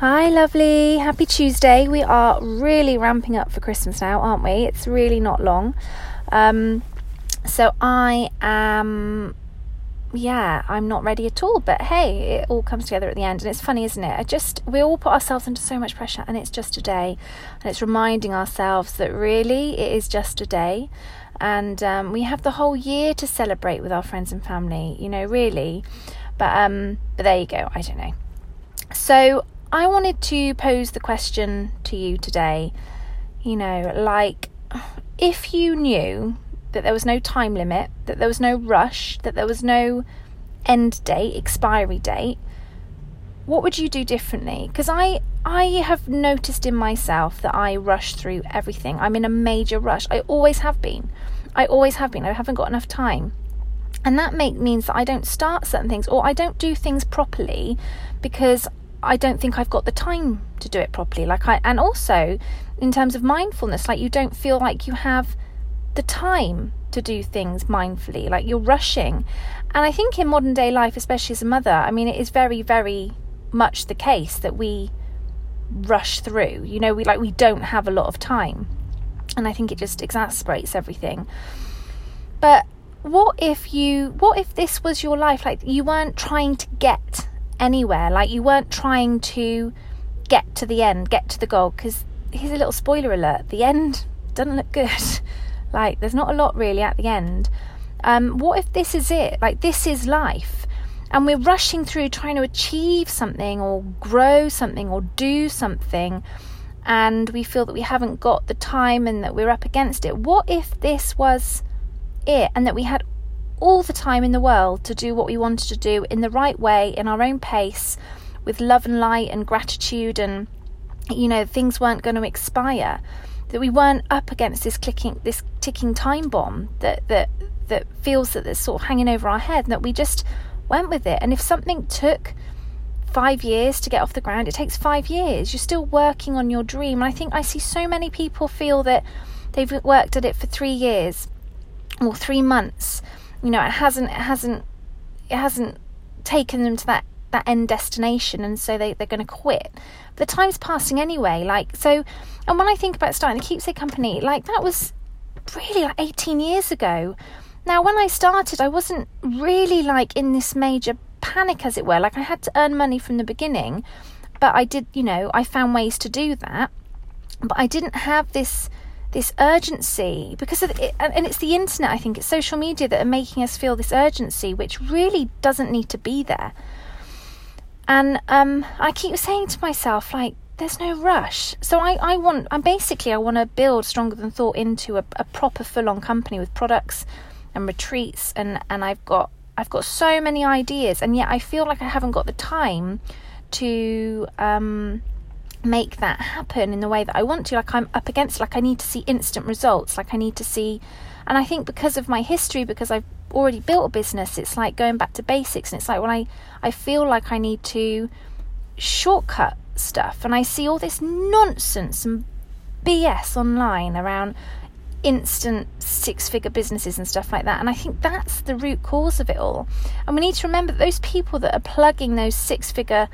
Hi, lovely. Happy Tuesday. We are really ramping up for Christmas now, aren't we? It's really not long. Um, so I am, yeah, I'm not ready at all. But hey, it all comes together at the end. And it's funny, isn't it? I just, we all put ourselves under so much pressure, and it's just a day. And it's reminding ourselves that really it is just a day. And um, we have the whole year to celebrate with our friends and family, you know, really. But um, but there you go. I don't know. So I wanted to pose the question to you today. You know, like if you knew that there was no time limit, that there was no rush, that there was no end date, expiry date, what would you do differently? Because I I have noticed in myself that I rush through everything. I'm in a major rush. I always have been. I always have been. I haven't got enough time. And that make, means that I don't start certain things or I don't do things properly because I don't think I've got the time to do it properly. Like I and also in terms of mindfulness, like you don't feel like you have the time to do things mindfully, like you're rushing. And I think in modern day life, especially as a mother, I mean it is very, very much the case that we rush through. You know, we like we don't have a lot of time. And I think it just exasperates everything. But what if you what if this was your life like you weren't trying to get anywhere. Like you weren't trying to get to the end get to the goal because here's a little spoiler alert the end doesn't look good. Like there's not a lot really at the end. Um, what if this is it? Like this is life and we're rushing through trying to achieve something or grow something or do something and we feel that we haven't got the time and that we're up against it. What if this was it and that we had all the time in the world to do what we wanted to do in the right way, in our own pace, with love and light and gratitude, and you know, things weren't going to expire. That we weren't up against this clicking, this ticking time bomb that that that feels that it's sort of hanging over our head, and that we just went with it. And if something took five years to get off the ground, it takes five years. You're still working on your dream. And I think I see so many people feel that they've worked at it for three years or three months. You know, it hasn't it hasn't it hasn't taken them to that that end destination and so they, they're going to quit. The time's passing anyway like so and when i think about starting a keepsake company like that was really like 18 years ago. Now when i started i wasn't really like in this major panic as it were. Like i had to earn money from the beginning but i did you know i found ways to do that. But i didn't have this this urgency because of it, and it's the internet i think. It's social media that are making us feel this urgency which really doesn't need to be there. And um, i keep saying to myself like there's no rush. So i, I want i'm basically i want to build stronger than thought into a, a proper full-on company with products and retreats and and i've got i've got so many ideas and yet i feel like i haven't got the time to um, make that happen in the way that I want to. Like I'm up against, like I need to see instant results. Like I need to see, and I think because of my history, because I've already built a business, it's like going back to basics. And it's like when I I feel like I need to shortcut stuff, and I see all this nonsense and BS online around instant six figure businesses and stuff like that. And I think that's the root cause of it all. And we need to remember those people that are plugging those six figure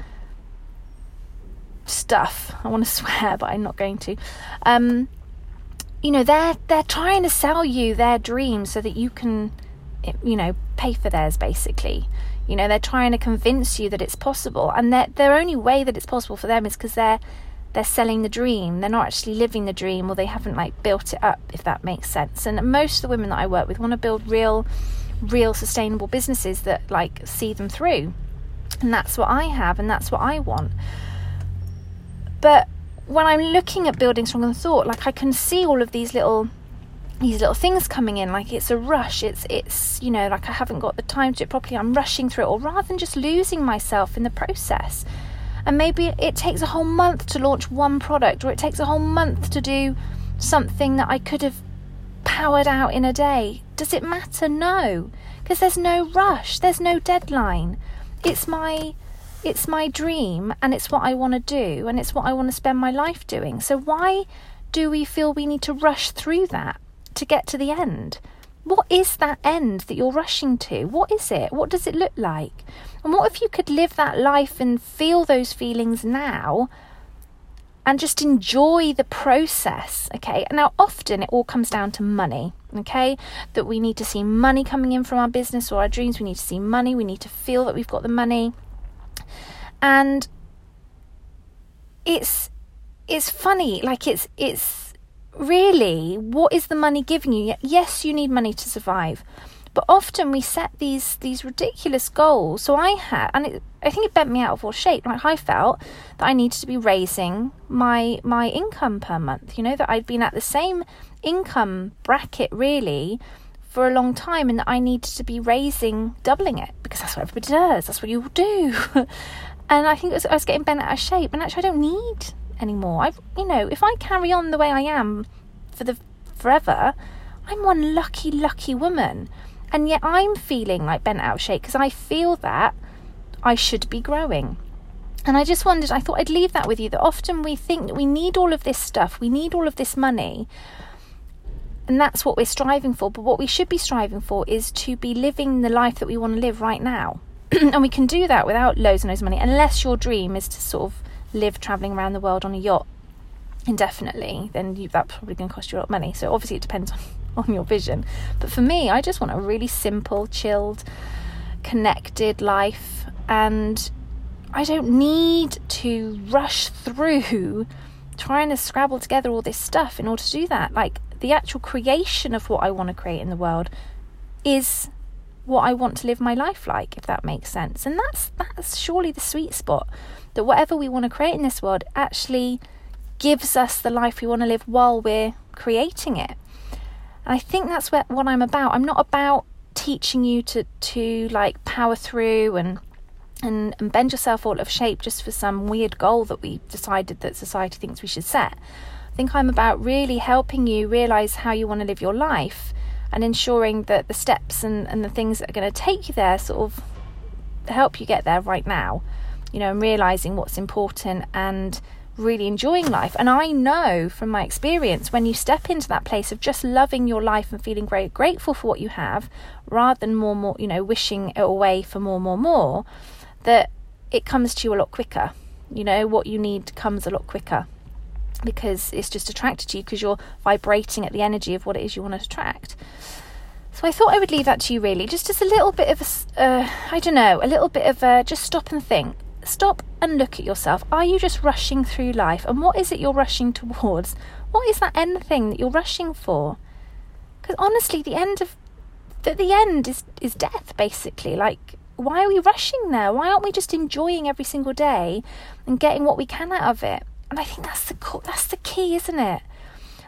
stuff. I want to swear, but I'm not going to. Um, you know, they're they're trying to sell you their dream so that you can, you know, pay for theirs. Basically, you know, they're trying to convince you that it's possible, and their their only way that it's possible for them is because they're they're selling the dream. They're not actually living the dream, or they haven't like built it up. If that makes sense. And most of the women that I work with want to build real, real sustainable businesses that like see them through, and that's what I have, and that's what I want. But when I'm looking at building stronger than thought, like I can see all of these little these little things coming in. Like it's a rush. It's it's you know like i haven't got the time to do it properly. I'm rushing through it or rather than just losing myself in the process. And maybe it takes a whole month to launch one product or it takes a whole month to do something that i could have powered out in a day. Does it matter? No. Because there's no rush. There's no deadline. It's my it's my dream and it's what I want to do and it's what I want to spend my life doing. So why do we feel we need to rush through that to get to the end? What is that end that you're rushing to? What is it? What does it look like? And what if you could live that life and feel those feelings now and just enjoy the process? Okay. Now, often it all comes down to money. Okay. That we need to see money coming in from our business or our dreams. We need to see money. We need to feel that we've got the money. And it's it's funny like it's it's really what is the money giving you? Yes you need money to survive but often we set these these ridiculous goals. So i had and it, i think it bent me out of all shape. Like i felt that i needed to be raising my my income per month you know that i'd been at the same income bracket really for a long time and that i needed to be raising doubling it because that's what everybody does. That's what you do and i think was, i was getting bent out of shape and actually i don't need anymore. I've, you know, if I carry on the way I am for the forever, I'm one lucky, lucky woman. And yet I'm feeling like bent out of shape because I feel that I should be growing. And I just wondered, I thought I'd leave that with you that often we think that we need all of this stuff, we need all of this money, and that's what we're striving for. But what we should be striving for is to be living the life that we want to live right now. and we can do that without loads and loads of money, unless your dream is to sort of live traveling around the world on a yacht indefinitely, then you, that's probably going to cost you a lot of money. So obviously it depends on, on your vision. But for me, I just want a really simple, chilled, connected life. And I don't need to rush through trying to scrabble together all this stuff in order to do that. Like the actual creation of what I want to create in the world is what I want to live my life like, if that makes sense. And that's that's surely the sweet spot that whatever we want to create in this world actually gives us the life we want to live while we're creating it. And I think that's what, what I'm about. I'm not about teaching you to to like power through and and, and bend yourself out of shape just for some weird goal that we decided that society thinks we should set. I think I'm about really helping you realize how you want to live your life and ensuring that the steps and, and the things that are going to take you there sort of help you get there right now you know, and realizing what's important and really enjoying life. And I know from my experience when you step into that place of just loving your life and feeling very grateful for what you have, rather than more, more, you know, wishing it away for more, more, more, that it comes to you a lot quicker. You know, what you need comes a lot quicker because it's just attracted to you because you're vibrating at the energy of what it is you want to attract. So I thought I would leave that to you really, just as a little bit of a, uh, I don't know, a little bit of a, just stop and think stop and look at yourself. Are you just rushing through life? And what is it you're rushing towards? What is that end thing that you're rushing for? Because honestly, the end of the, the end is is death, basically. Like, why are we rushing there? Why aren't we just enjoying every single day and getting what we can out of it? And I think that's the that's the key, isn't it?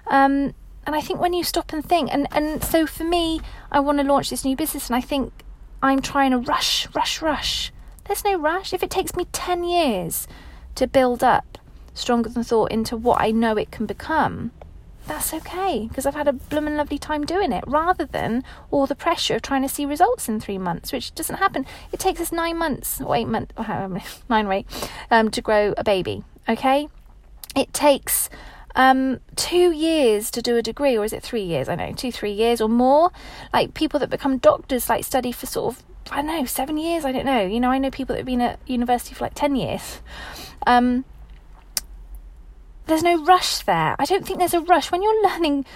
Um, and I think when you stop and think, and and so for me, I want to launch this new business, and I think I'm trying to rush, rush, rush there's no rush. If it takes me 10 years to build up stronger than thought into what I know it can become, that's okay because I've had a bloomin' lovely time doing it rather than all the pressure of trying to see results in three months, which doesn't happen. It takes us nine months or eight months, nine or eight, um, to grow a baby, okay? It takes um, two years to do a degree, or is it three years? I know, two, three years or more. Like people that become doctors, like study for sort of I don't know, seven years. I don't know. You know, I know people that have been at university for like ten years. Um, there's no rush there. I don't think there's a rush when you're learning,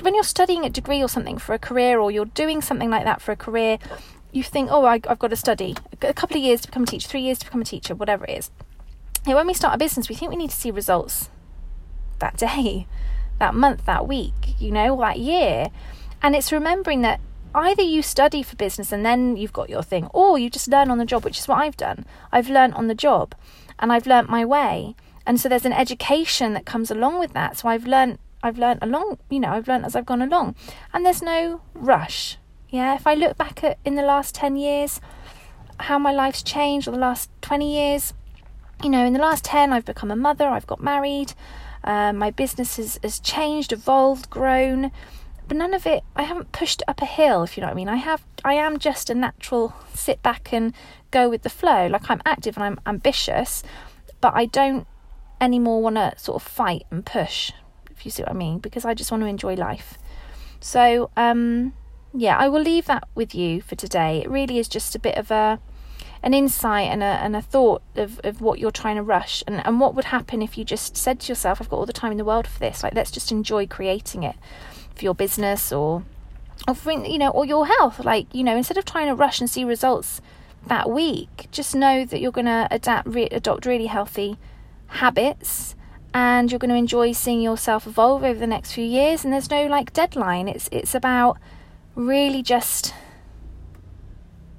when you're studying a degree or something for a career, or you're doing something like that for a career. You think, oh, I, have got to study a couple of years to become a teacher, three years to become a teacher, whatever it is. And when we start a business, we think we need to see results that day, that month, that week, you know, that year. And it's remembering that either you study for business and then you've got your thing, or you just learn on the job, which is what I've done. I've learned on the job and I've learnt my way. And so there's an education that comes along with that. So I've learned I've learned along, you know, I've learned as I've gone along. And there's no rush. Yeah, if I look back at in the last 10 years how my life's changed or the last 20 years, you know, in the last 10 I've become a mother, I've got married, uh, my business has, has changed, evolved, grown but none of it I haven't pushed up a hill if you know what I mean. I have I am just a natural sit back and go with the flow. Like I'm active and I'm ambitious but I don't anymore want to sort of fight and push if you see what I mean because I just want to enjoy life. So um yeah, I will leave that with you for today. It really is just a bit of a an insight and a and a thought of, of what you're trying to rush and, and what would happen if you just said to yourself, I've got all the time in the world for this. Like let's just enjoy creating it for your business or or for, you know, or your health. Like, you know, instead of trying to rush and see results that week, just know that you're gonna adapt re- adopt really healthy habits and you're going to enjoy seeing yourself evolve over the next few years and there's no like deadline it's it's about really just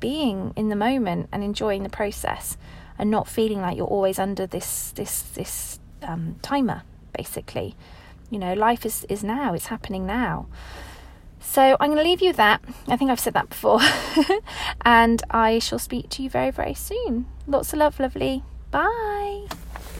being in the moment and enjoying the process and not feeling like you're always under this this this um, timer basically. You know life is is now it's happening now. So i'm going to leave you with that. I think i've said that before. And i shall speak to you very very soon. Lots of love lovely. Bye